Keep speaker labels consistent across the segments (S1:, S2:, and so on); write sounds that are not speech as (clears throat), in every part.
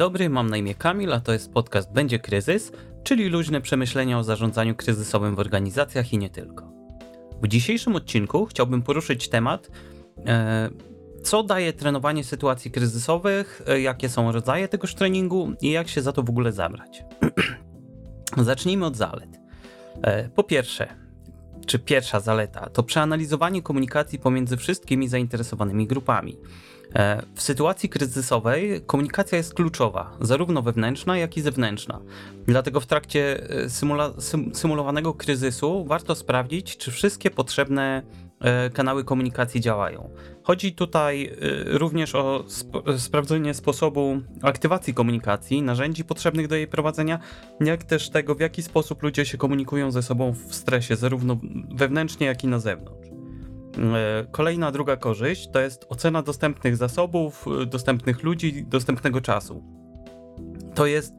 S1: dobry, mam na imię Kamil, a to jest podcast Będzie Kryzys, czyli luźne przemyślenia o zarządzaniu kryzysowym w organizacjach i nie tylko. W dzisiejszym odcinku chciałbym poruszyć temat, e, co daje trenowanie sytuacji kryzysowych, e, jakie są rodzaje tegoż treningu i jak się za to w ogóle zabrać. (clears throat) Zacznijmy od zalet. E, po pierwsze, czy pierwsza zaleta, to przeanalizowanie komunikacji pomiędzy wszystkimi zainteresowanymi grupami. E, w sytuacji kryzysowej komunikacja jest kluczowa, zarówno wewnętrzna, jak i zewnętrzna. Dlatego w trakcie e, symula symulowanego kryzysu warto sprawdzić, czy wszystkie potrzebne e, kanały komunikacji działają. Chodzi tutaj również o sp sprawdzenie sposobu aktywacji komunikacji, narzędzi potrzebnych do jej prowadzenia, jak też tego, w jaki sposób ludzie się komunikują ze sobą w stresie, zarówno wewnętrznie, jak i na zewnątrz. E, kolejna druga korzyść to jest ocena dostępnych zasobów, e, dostępnych ludzi, dostępnego czasu. To jest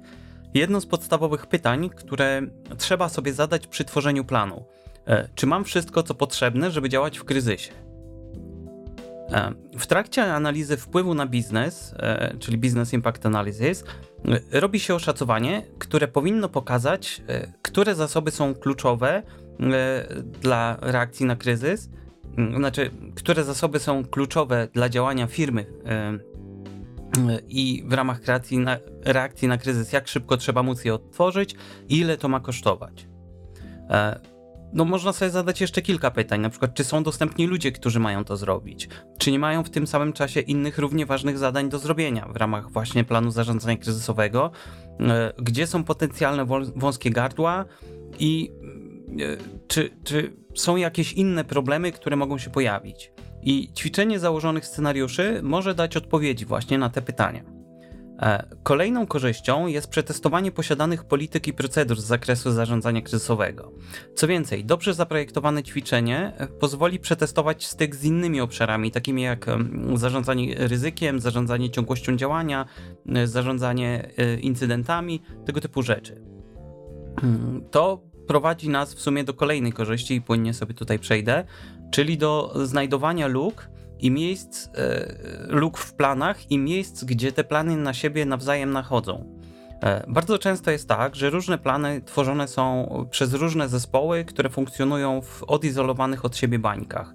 S1: jedno z podstawowych pytań, które trzeba sobie zadać przy tworzeniu planu. E, czy mam wszystko, co potrzebne, żeby działać w kryzysie? W trakcie analizy wpływu na biznes, czyli Business Impact Analysis, robi się oszacowanie, które powinno pokazać, które zasoby są kluczowe dla reakcji na kryzys znaczy, które zasoby są kluczowe dla działania firmy i w ramach kreacji na, reakcji na kryzys, jak szybko trzeba móc je odtworzyć i ile to ma kosztować. E, no, można sobie zadać jeszcze kilka pytań, na przykład, czy są dostępni ludzie, którzy mają to zrobić? Czy nie mają w tym samym czasie innych równie ważnych zadań do zrobienia w ramach właśnie planu zarządzania kryzysowego? E, gdzie są potencjalne wąskie gardła i e, czy, czy są jakieś inne problemy, które mogą się pojawić. I ćwiczenie założonych scenariuszy może dać odpowiedzi właśnie na te pytania. E, kolejną korzyścią jest przetestowanie posiadanych polityk i procedur z zakresu zarządzania kryzysowego. Co więcej, dobrze zaprojektowane ćwiczenie e, pozwoli przetestować styk z innymi obszarami, takimi jak zarządzanie ryzykiem, zarządzanie ciągłością działania, e, zarządzanie incydentami, tego typu rzeczy. Hmm, to prowadzi nas w sumie do kolejnej korzyści i płynnie sobie tutaj przejdę, czyli do znajdowania luk i miejsc, e, luk w planach i miejsc, gdzie te plany na siebie nawzajem nachodzą. E, bardzo często jest tak, że różne plany tworzone są przez różne zespoły, które funkcjonują w odizolowanych od siebie bańkach.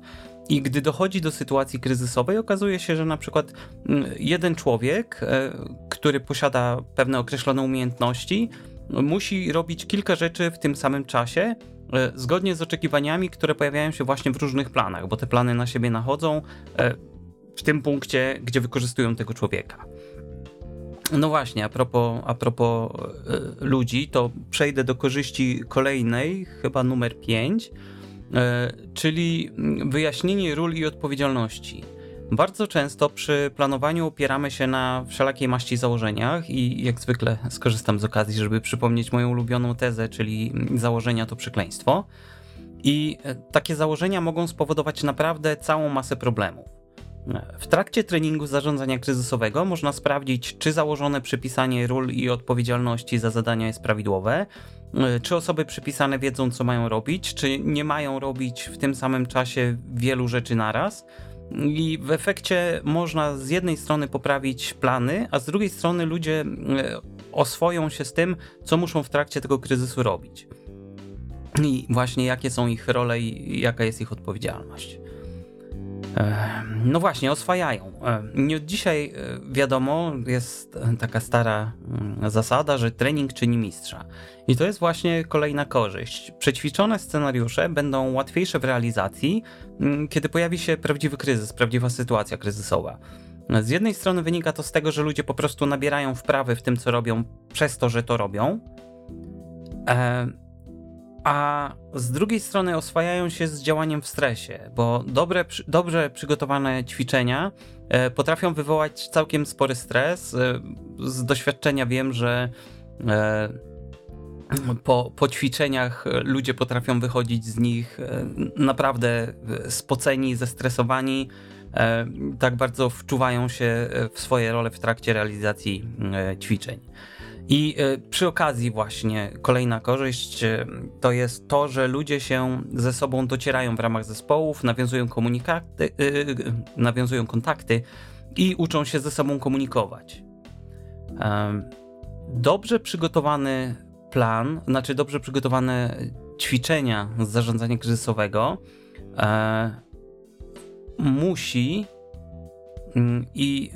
S1: I gdy dochodzi do sytuacji kryzysowej, okazuje się, że na przykład mm, jeden człowiek, e, który posiada pewne określone umiejętności, musi robić kilka rzeczy w tym samym czasie, e, zgodnie z oczekiwaniami, które pojawiają się właśnie w różnych planach, bo te plany na siebie nachodzą e, w tym punkcie, gdzie wykorzystują tego człowieka. No właśnie, a propos, a propos e, ludzi, to przejdę do korzyści kolejnej, chyba numer 5, czyli wyjaśnienie ról i odpowiedzialności. Bardzo często przy planowaniu opieramy się na wszelakiej maści założeniach i jak zwykle skorzystam z okazji, żeby przypomnieć moją ulubioną tezę, czyli założenia to przekleństwo. I e, takie założenia mogą spowodować naprawdę całą masę problemów. W trakcie treningu zarządzania kryzysowego można sprawdzić, czy założone przypisanie ról i odpowiedzialności za zadania jest prawidłowe, e, czy osoby przypisane wiedzą, co mają robić, czy nie mają robić w tym samym czasie wielu rzeczy naraz i w efekcie można z jednej strony poprawić plany, a z drugiej strony ludzie e, oswoją się z tym, co muszą w trakcie tego kryzysu robić. I właśnie jakie są ich role i jaka jest ich odpowiedzialność. No właśnie, oswajają. Nie od dzisiaj e, wiadomo, jest taka stara mm, zasada, że trening czyni mistrza. I to jest właśnie kolejna korzyść. Przećwiczone scenariusze będą łatwiejsze w realizacji, mm, kiedy pojawi się prawdziwy kryzys, prawdziwa sytuacja kryzysowa. Z jednej strony wynika to z tego, że ludzie po prostu nabierają wprawy w tym, co robią, przez to, że to robią a z drugiej strony oswajają się z działaniem w stresie, bo dobre, dobrze przygotowane ćwiczenia e, potrafią wywołać całkiem spory stres. E, z doświadczenia wiem, że e, po, po ćwiczeniach ludzie potrafią wychodzić z nich naprawdę spoceni, zestresowani, tak bardzo wczuwają się w swoje role w trakcie realizacji ćwiczeń. I e, przy okazji właśnie kolejna korzyść e, to jest to, że ludzie się ze sobą docierają w ramach zespołów, nawiązują komunikaty, e, nawiązują kontakty i uczą się ze sobą komunikować. Dobrze przygotowany plan, znaczy dobrze przygotowane ćwiczenia z zarządzania kryzysowego musi mm, i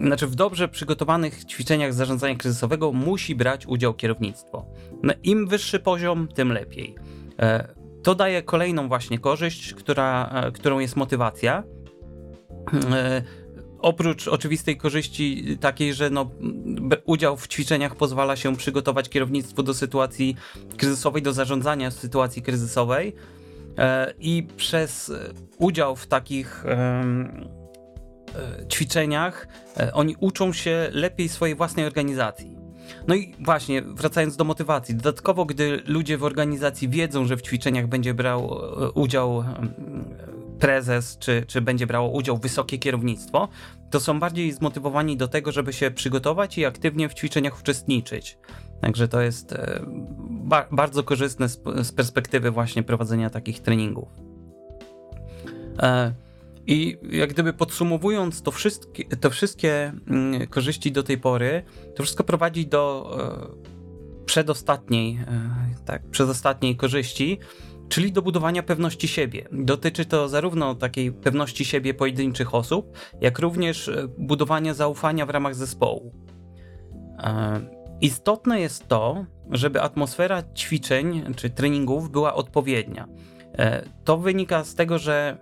S1: znaczy w dobrze przygotowanych ćwiczeniach zarządzania kryzysowego musi brać udział kierownictwo. No, Im wyższy poziom, tym lepiej. E, to daje kolejną właśnie korzyść, która, e, którą jest motywacja. E, oprócz oczywistej korzyści takiej, że no, udział w ćwiczeniach pozwala się przygotować kierownictwo do sytuacji kryzysowej, do zarządzania sytuacji kryzysowej i przez udział w takich ćwiczeniach e, oni uczą się lepiej swojej własnej organizacji. No i właśnie, wracając do motywacji, dodatkowo, gdy ludzie w organizacji wiedzą, że w ćwiczeniach będzie brał udział prezes, czy, czy będzie brało udział wysokie kierownictwo, to są bardziej zmotywowani do tego, żeby się przygotować i aktywnie w ćwiczeniach uczestniczyć. Także to jest e, ba bardzo korzystne z, z, perspektywy właśnie prowadzenia takich treningów. E, I jak gdyby podsumowując to wszystkie, te wszystkie mm, korzyści do tej pory, to wszystko prowadzi do e, przedostatniej, tak, przedostatniej korzyści, czyli do budowania pewności siebie. Dotyczy to zarówno takiej pewności siebie pojedynczych osób, jak również e, budowania zaufania w ramach zespołu. E, istotne jest to, żeby atmosfera ćwiczeń czy treningów była odpowiednia. E, to wynika z tego, że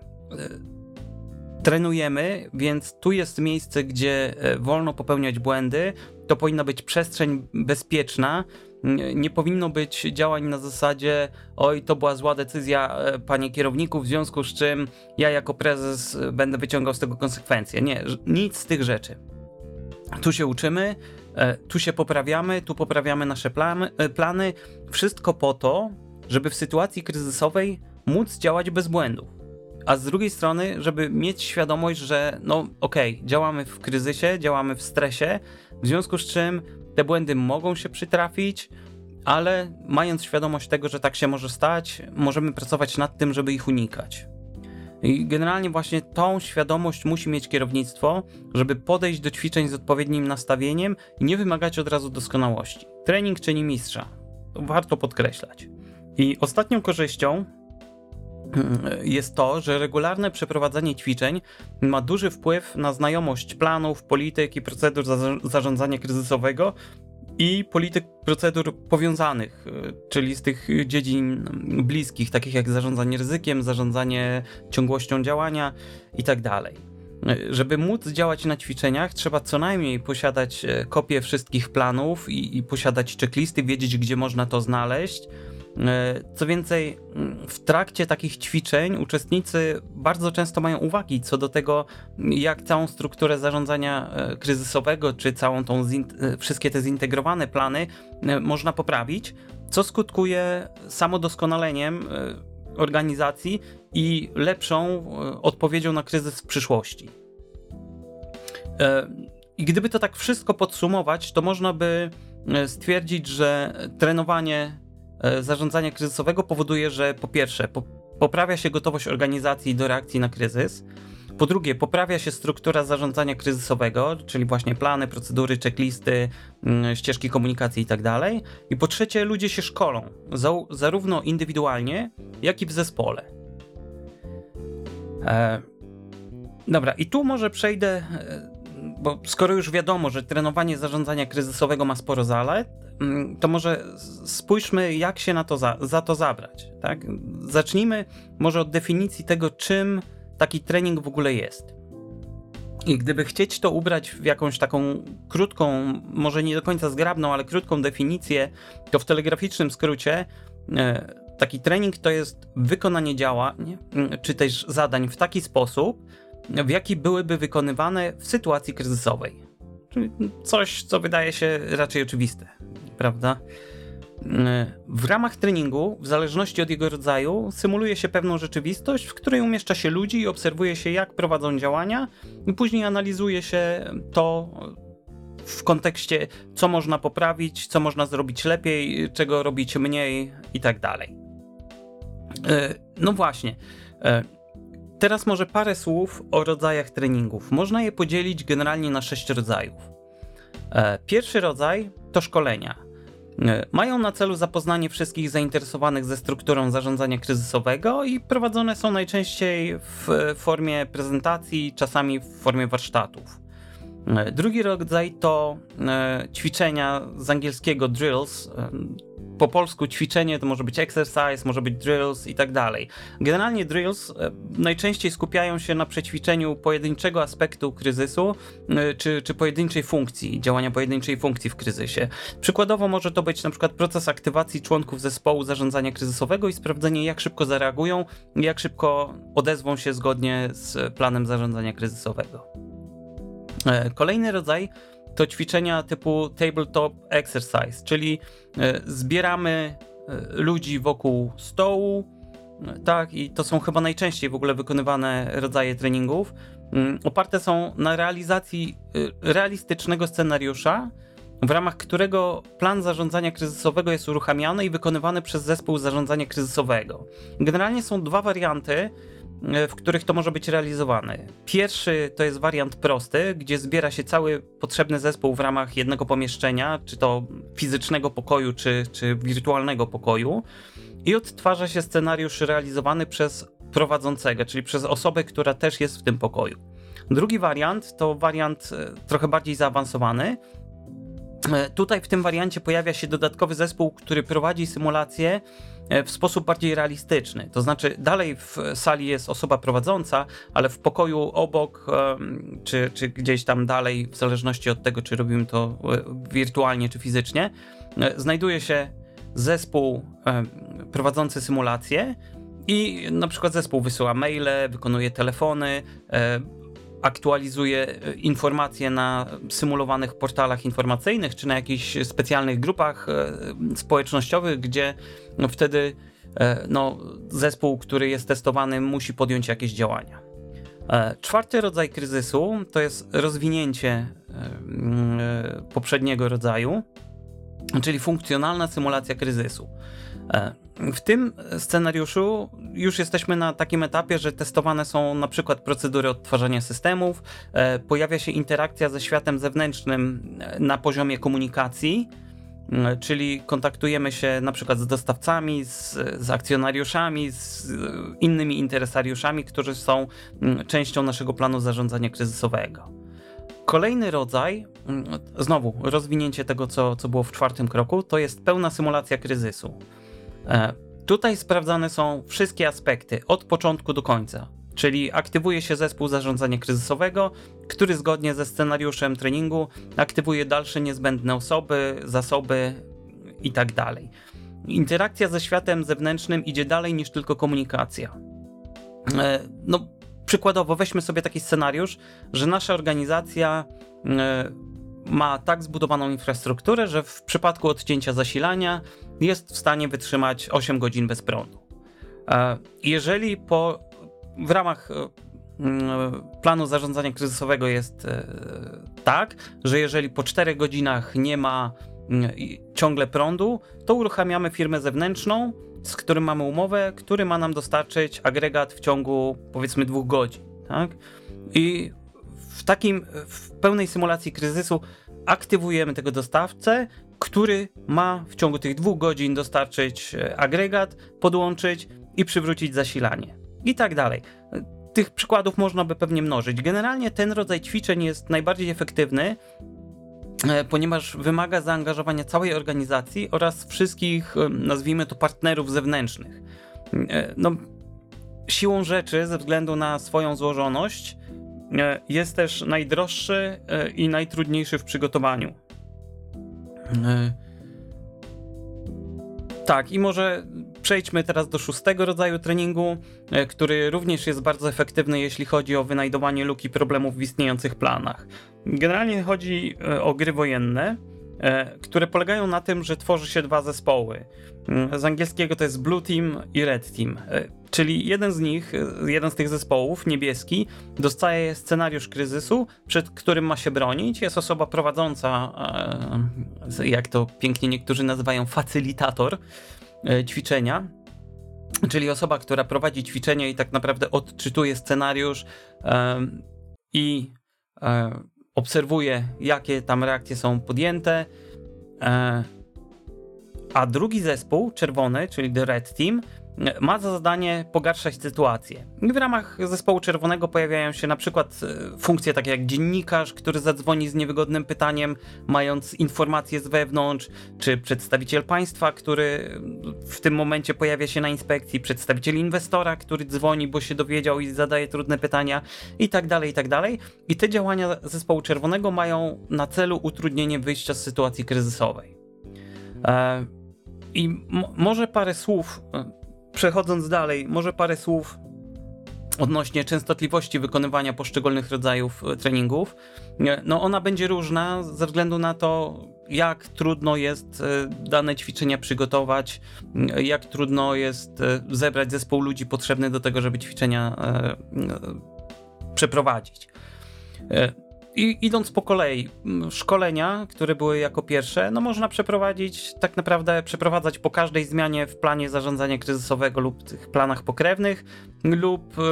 S1: trenujemy, więc tu jest miejsce, gdzie wolno popełniać błędy. To powinna być przestrzeń bezpieczna, nie powinno być działań na zasadzie oj, to była zła decyzja, e, panie kierowniku, w związku z czym ja jako prezes e, będę wyciągał z tego konsekwencje. Nie, nic z tych rzeczy. Tu się uczymy, e, tu się poprawiamy, tu poprawiamy nasze plany, plany. Wszystko po to, żeby w sytuacji kryzysowej móc działać bez błędów. A z drugiej strony, żeby mieć świadomość, że no okej, okay, działamy w kryzysie, działamy w stresie, w związku z czym te błędy mogą się przytrafić, ale mając świadomość tego, że tak się może stać, możemy pracować nad tym, żeby ich unikać. I generalnie właśnie tą świadomość musi mieć kierownictwo, żeby podejść do ćwiczeń z odpowiednim nastawieniem i nie wymagać od razu doskonałości. Trening czyni mistrza. To warto podkreślać. I ostatnią korzyścią (clears throat) jest to, że regularne przeprowadzanie ćwiczeń ma duży wpływ na znajomość planów, polityk i procedur zarządzania kryzysowego i polityk procedur powiązanych, y, czyli z tych dziedzin bliskich, takich jak zarządzanie ryzykiem, zarządzanie ciągłością działania itd. Tak y, żeby móc działać na ćwiczeniach, trzeba co najmniej posiadać y, kopię wszystkich planów i, i posiadać checklisty, wiedzieć, gdzie można to znaleźć E, co więcej, w trakcie takich ćwiczeń uczestnicy bardzo często mają uwagi co do tego, jak całą strukturę zarządzania e, kryzysowego, czy całą tą e, wszystkie te zintegrowane plany można poprawić, co skutkuje samodoskonaleniem organizacji i lepszą odpowiedzią na kryzys w przyszłości. I gdyby to tak wszystko podsumować, to można by stwierdzić, że trenowanie E, zarządzania kryzysowego powoduje, że po pierwsze po, poprawia się gotowość organizacji do reakcji na kryzys, po drugie poprawia się struktura zarządzania kryzysowego, czyli właśnie plany, procedury, checklisty, mm, ścieżki komunikacji itd. Tak I po trzecie ludzie się szkolą, zarówno indywidualnie, jak i w zespole. E, dobra, i tu może przejdę e, bo skoro już wiadomo, że trenowanie zarządzania kryzysowego ma sporo zalet, to może spójrzmy, jak się na to za, za to zabrać. Tak? Zacznijmy może od definicji tego, czym taki trening w ogóle jest. I gdyby chcieć to ubrać w jakąś taką krótką, może nie do końca zgrabną, ale krótką definicję, to w telegraficznym skrócie e, taki trening to jest wykonanie działań, czy też zadań w taki sposób, w jaki byłyby wykonywane w sytuacji kryzysowej. Czyli coś, co wydaje się raczej oczywiste, prawda? W ramach treningu, w zależności od jego rodzaju, symuluje się pewną rzeczywistość, w której umieszcza się ludzi i obserwuje się, jak prowadzą działania, i później analizuje się to w kontekście, co można poprawić, co można zrobić lepiej, czego robić mniej i tak dalej. E, no właśnie. E, Teraz może parę słów o rodzajach treningów. Można je podzielić generalnie na sześć rodzajów. Pierwszy rodzaj to szkolenia. Mają na celu zapoznanie wszystkich zainteresowanych ze strukturą zarządzania kryzysowego i prowadzone są najczęściej w formie prezentacji, czasami w formie warsztatów. Drugi rodzaj to ćwiczenia z angielskiego drills, po polsku ćwiczenie to może być exercise, może być drills i tak dalej. Generalnie drills e, najczęściej skupiają się na przećwiczeniu pojedynczego aspektu kryzysu, e, czy, czy pojedynczej funkcji, działania pojedynczej funkcji w kryzysie. Przykładowo może to być na przykład proces aktywacji członków zespołu zarządzania kryzysowego i sprawdzenie jak szybko zareagują, jak szybko odezwą się zgodnie z planem zarządzania kryzysowego. E, kolejny rodzaj to ćwiczenia typu tabletop exercise, czyli e, zbieramy e, ludzi wokół stołu, e, tak, i to są chyba najczęściej w ogóle wykonywane rodzaje treningów. Mm, oparte są na realizacji realistycznego scenariusza, w ramach którego plan zarządzania kryzysowego jest uruchamiany i wykonywany przez zespół zarządzania kryzysowego. Generalnie są dwa warianty w których to może być realizowane. Pierwszy to jest wariant prosty, gdzie zbiera się cały potrzebny zespół w ramach jednego pomieszczenia, czy to fizycznego pokoju, czy, czy wirtualnego pokoju, i odtwarza się scenariusz realizowany przez prowadzącego, czyli przez osobę, która też jest w tym pokoju. Drugi wariant to wariant e, trochę bardziej zaawansowany. E, tutaj w tym wariancie pojawia się dodatkowy zespół, który prowadzi symulację E, w sposób bardziej realistyczny. To znaczy, dalej w sali jest osoba prowadząca, ale w pokoju obok, czy, czy gdzieś tam dalej, w zależności od tego, czy robimy to e, wirtualnie, czy fizycznie, e, znajduje się zespół prowadzący symulację. I na przykład zespół wysyła maile, wykonuje telefony, aktualizuje e, informacje na symulowanych portalach informacyjnych czy na jakichś specjalnych grupach e, społecznościowych, gdzie no, wtedy e, no, zespół, który jest testowany, musi podjąć jakieś działania. Czwarty rodzaj kryzysu to jest rozwinięcie poprzedniego rodzaju, czyli funkcjonalna symulacja kryzysu. W tym scenariuszu już jesteśmy na takim etapie, że testowane są na przykład procedury odtwarzania systemów, e, pojawia się interakcja ze światem zewnętrznym e, na poziomie komunikacji, czyli kontaktujemy się na przykład z dostawcami, z, z, akcjonariuszami, z innymi interesariuszami, którzy są częścią naszego planu zarządzania kryzysowego. Kolejny rodzaj, znowu rozwinięcie tego, co, co było w czwartym kroku, to jest pełna symulacja kryzysu. E, tutaj sprawdzane są wszystkie aspekty od początku do końca, czyli aktywuje się zespół zarządzania kryzysowego, który zgodnie ze scenariuszem treningu aktywuje dalsze niezbędne osoby, zasoby itd. Tak Interakcja ze światem zewnętrznym idzie dalej niż tylko komunikacja. E, no, przykładowo, weźmy sobie taki scenariusz, że nasza organizacja e, ma tak zbudowaną infrastrukturę, że w przypadku odcięcia zasilania jest w stanie wytrzymać 8 godzin bez prądu. E, jeżeli po, w ramach e, planu zarządzania kryzysowego jest e, tak, że jeżeli po 4 godzinach nie ma ciągle prądu, to uruchamiamy firmę zewnętrzną, z którym mamy umowę, który ma nam dostarczyć agregat w ciągu powiedzmy dwóch godzin. Tak? I w takim, w pełnej symulacji kryzysu aktywujemy tego dostawcę, który ma w ciągu tych dwóch godzin dostarczyć e, agregat, podłączyć i przywrócić zasilanie. I tak dalej. Tych przykładów można by pewnie mnożyć. Generalnie ten rodzaj ćwiczeń jest najbardziej efektywny, e, ponieważ wymaga zaangażowania całej organizacji oraz wszystkich, e, nazwijmy to, partnerów zewnętrznych. No, siłą rzeczy, ze względu na swoją złożoność, jest też najdroższy e, i najtrudniejszy w przygotowaniu. E, tak, i może przejdźmy teraz do szóstego rodzaju treningu, który również jest bardzo efektywny, jeśli chodzi o wynajdowanie luki problemów w istniejących planach. Generalnie chodzi o gry wojenne, które polegają na tym, że tworzy się dwa zespoły. Z angielskiego to jest Blue Team i Red Team. Czyli jeden z nich, jeden z tych zespołów, niebieski, dostaje scenariusz kryzysu, przed którym ma się bronić. Jest osoba prowadząca, e, jak to pięknie niektórzy nazywają, facylitator e, ćwiczenia. Czyli osoba, która prowadzi ćwiczenie i tak naprawdę odczytuje scenariusz e, i obserwuje, jakie tam reakcje są podjęte. E, a drugi zespół, czerwony, czyli The Red Team, ma za zadanie pogarszać sytuację. I w ramach zespołu czerwonego pojawiają się na przykład e, funkcje takie jak dziennikarz, który zadzwoni z niewygodnym pytaniem, mając informacje z wewnątrz, czy przedstawiciel państwa, który w tym momencie pojawia się na inspekcji, przedstawiciel inwestora, który dzwoni, bo się dowiedział i zadaje trudne pytania, i tak dalej, i tak dalej. I te działania zespołu czerwonego mają na celu utrudnienie wyjścia z sytuacji kryzysowej. E, I może parę słów e, Przechodząc dalej, może parę słów odnośnie częstotliwości wykonywania poszczególnych rodzajów e, treningów. No ona będzie różna ze względu na to, jak trudno jest e, dane ćwiczenia przygotować, jak trudno jest e, zebrać zespół ludzi potrzebny do tego, żeby ćwiczenia przeprowadzić. I idąc po kolei, szkolenia, które były jako pierwsze, no można przeprowadzić, tak naprawdę przeprowadzać po każdej zmianie w planie zarządzania kryzysowego lub tych planach pokrewnych lub e,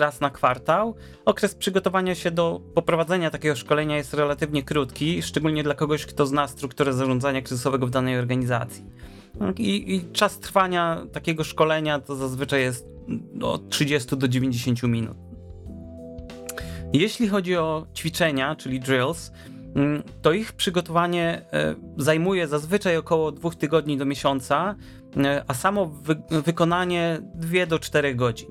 S1: raz na kwartał. Okres przygotowania się do poprowadzenia takiego szkolenia jest relatywnie krótki, szczególnie dla kogoś, kto zna strukturę zarządzania kryzysowego w danej organizacji. I, i czas trwania takiego szkolenia to zazwyczaj jest od 30 do 90 minut. Jeśli chodzi o ćwiczenia, czyli drills, mm, to ich przygotowanie e, zajmuje zazwyczaj około dwóch tygodni do miesiąca, e, a samo wy wykonanie 2 do 4 godzin.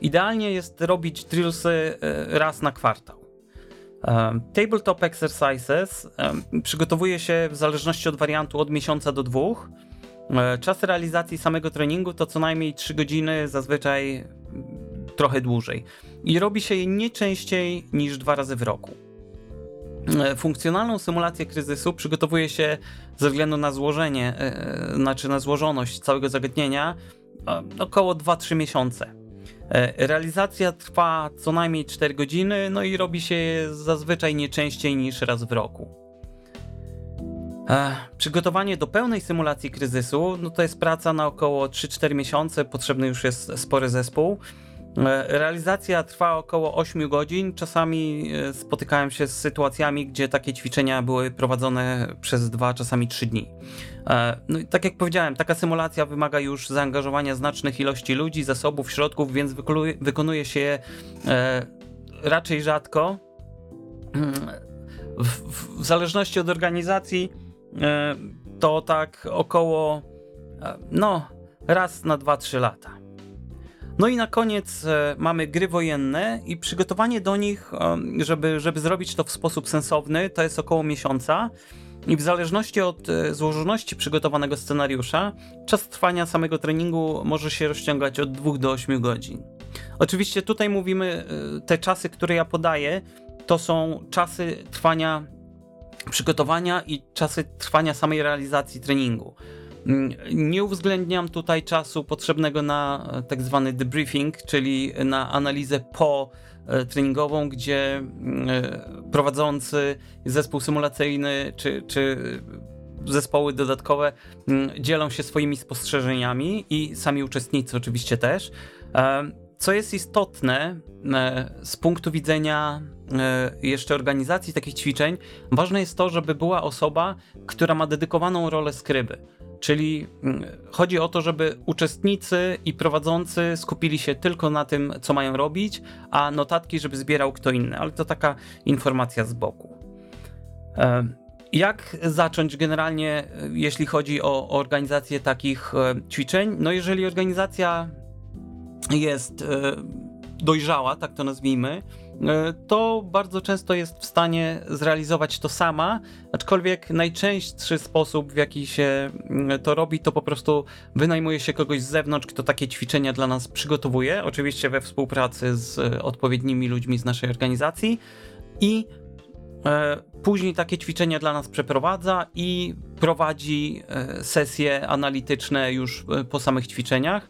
S1: Idealnie jest robić drillsy e, raz na kwartał. Tabletop exercises przygotowuje się w zależności od wariantu od miesiąca do dwóch. Czas realizacji samego treningu to co najmniej 3 godziny, zazwyczaj trochę dłużej. I robi się je nie częściej niż dwa razy w roku. E, funkcjonalną symulację kryzysu przygotowuje się ze względu na złożenie, yy, znaczy na złożoność całego zagadnienia około 2-3 miesiące. Realizacja trwa co najmniej 4 godziny, no i robi się zazwyczaj nie częściej niż raz w roku. Przygotowanie do pełnej symulacji kryzysu no to jest praca na około 3-4 miesiące, potrzebny już jest spory zespół. E, realizacja trwa około 8 godzin. Czasami e, spotykałem się z sytuacjami, gdzie takie ćwiczenia były prowadzone przez 2, czasami 3 dni. E, no i tak jak powiedziałem, taka symulacja wymaga już zaangażowania znacznych ilości ludzi, zasobów, środków, więc wykonuje się je raczej rzadko. Mm, w, zależności od organizacji to tak około no raz na 2-3 lata. No i na koniec e, mamy gry wojenne i przygotowanie do nich, e, żeby, żeby zrobić to w sposób sensowny, to jest około miesiąca. I w zależności od e, złożoności przygotowanego scenariusza, czas trwania samego treningu może się rozciągać od 2 do 8 godzin. Oczywiście tutaj mówimy, te czasy, które ja podaję, to są czasy trwania przygotowania i czasy trwania samej realizacji treningu. Mm, nie uwzględniam tutaj czasu potrzebnego na e, tak zwany debriefing, czyli na analizę po e, treningową, gdzie mm, e, prowadzący zespół symulacyjny czy, czy zespoły dodatkowe mm, dzielą się swoimi spostrzeżeniami i sami uczestnicy oczywiście też. Co jest istotne z punktu widzenia jeszcze organizacji takich ćwiczeń, ważne jest to, żeby była osoba, która ma dedykowaną rolę skryby Czyli mm, chodzi o to, żeby uczestnicy i prowadzący skupili się tylko na tym, co mają robić, a notatki, żeby zbierał kto inny, ale to taka informacja z boku. E, jak zacząć generalnie, e, jeśli chodzi o organizację takich e, ćwiczeń? No, jeżeli organizacja jest dojrzała, tak to nazwijmy, to bardzo często jest w stanie zrealizować to sama, aczkolwiek najczęstszy sposób, w jaki się mm, to robi, to po prostu wynajmuje się kogoś z zewnątrz, kto takie ćwiczenia dla nas przygotowuje, oczywiście we współpracy z e, odpowiednimi ludźmi z naszej organizacji i e, później takie ćwiczenia dla nas przeprowadza i prowadzi sesje analityczne już po samych ćwiczeniach.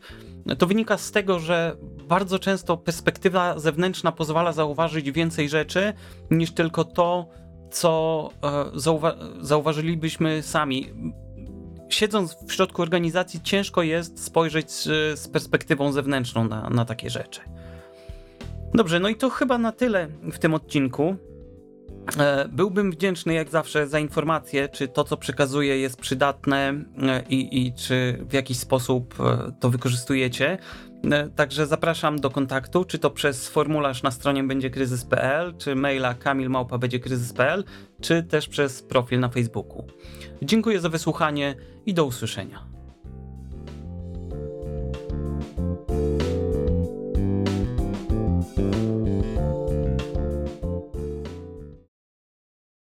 S1: To wynika z tego, że bardzo często perspektywa zewnętrzna pozwala zauważyć więcej rzeczy niż tylko to, co e, zauwa zauważylibyśmy sami. Siedząc w środku organizacji, ciężko jest spojrzeć z, perspektywą zewnętrzną na, na takie rzeczy. Dobrze, no i to chyba na tyle w tym odcinku. E, byłbym wdzięczny jak zawsze za informację, czy to, co przekazuję, jest przydatne e, i, i czy w jakiś sposób to wykorzystujecie. Także zapraszam do kontaktu, czy to przez formularz na stronie będziekryzys.pl, czy maila kamilmałpa.będziekryzys.pl, czy też przez profil na Facebooku. Dziękuję za wysłuchanie i do usłyszenia.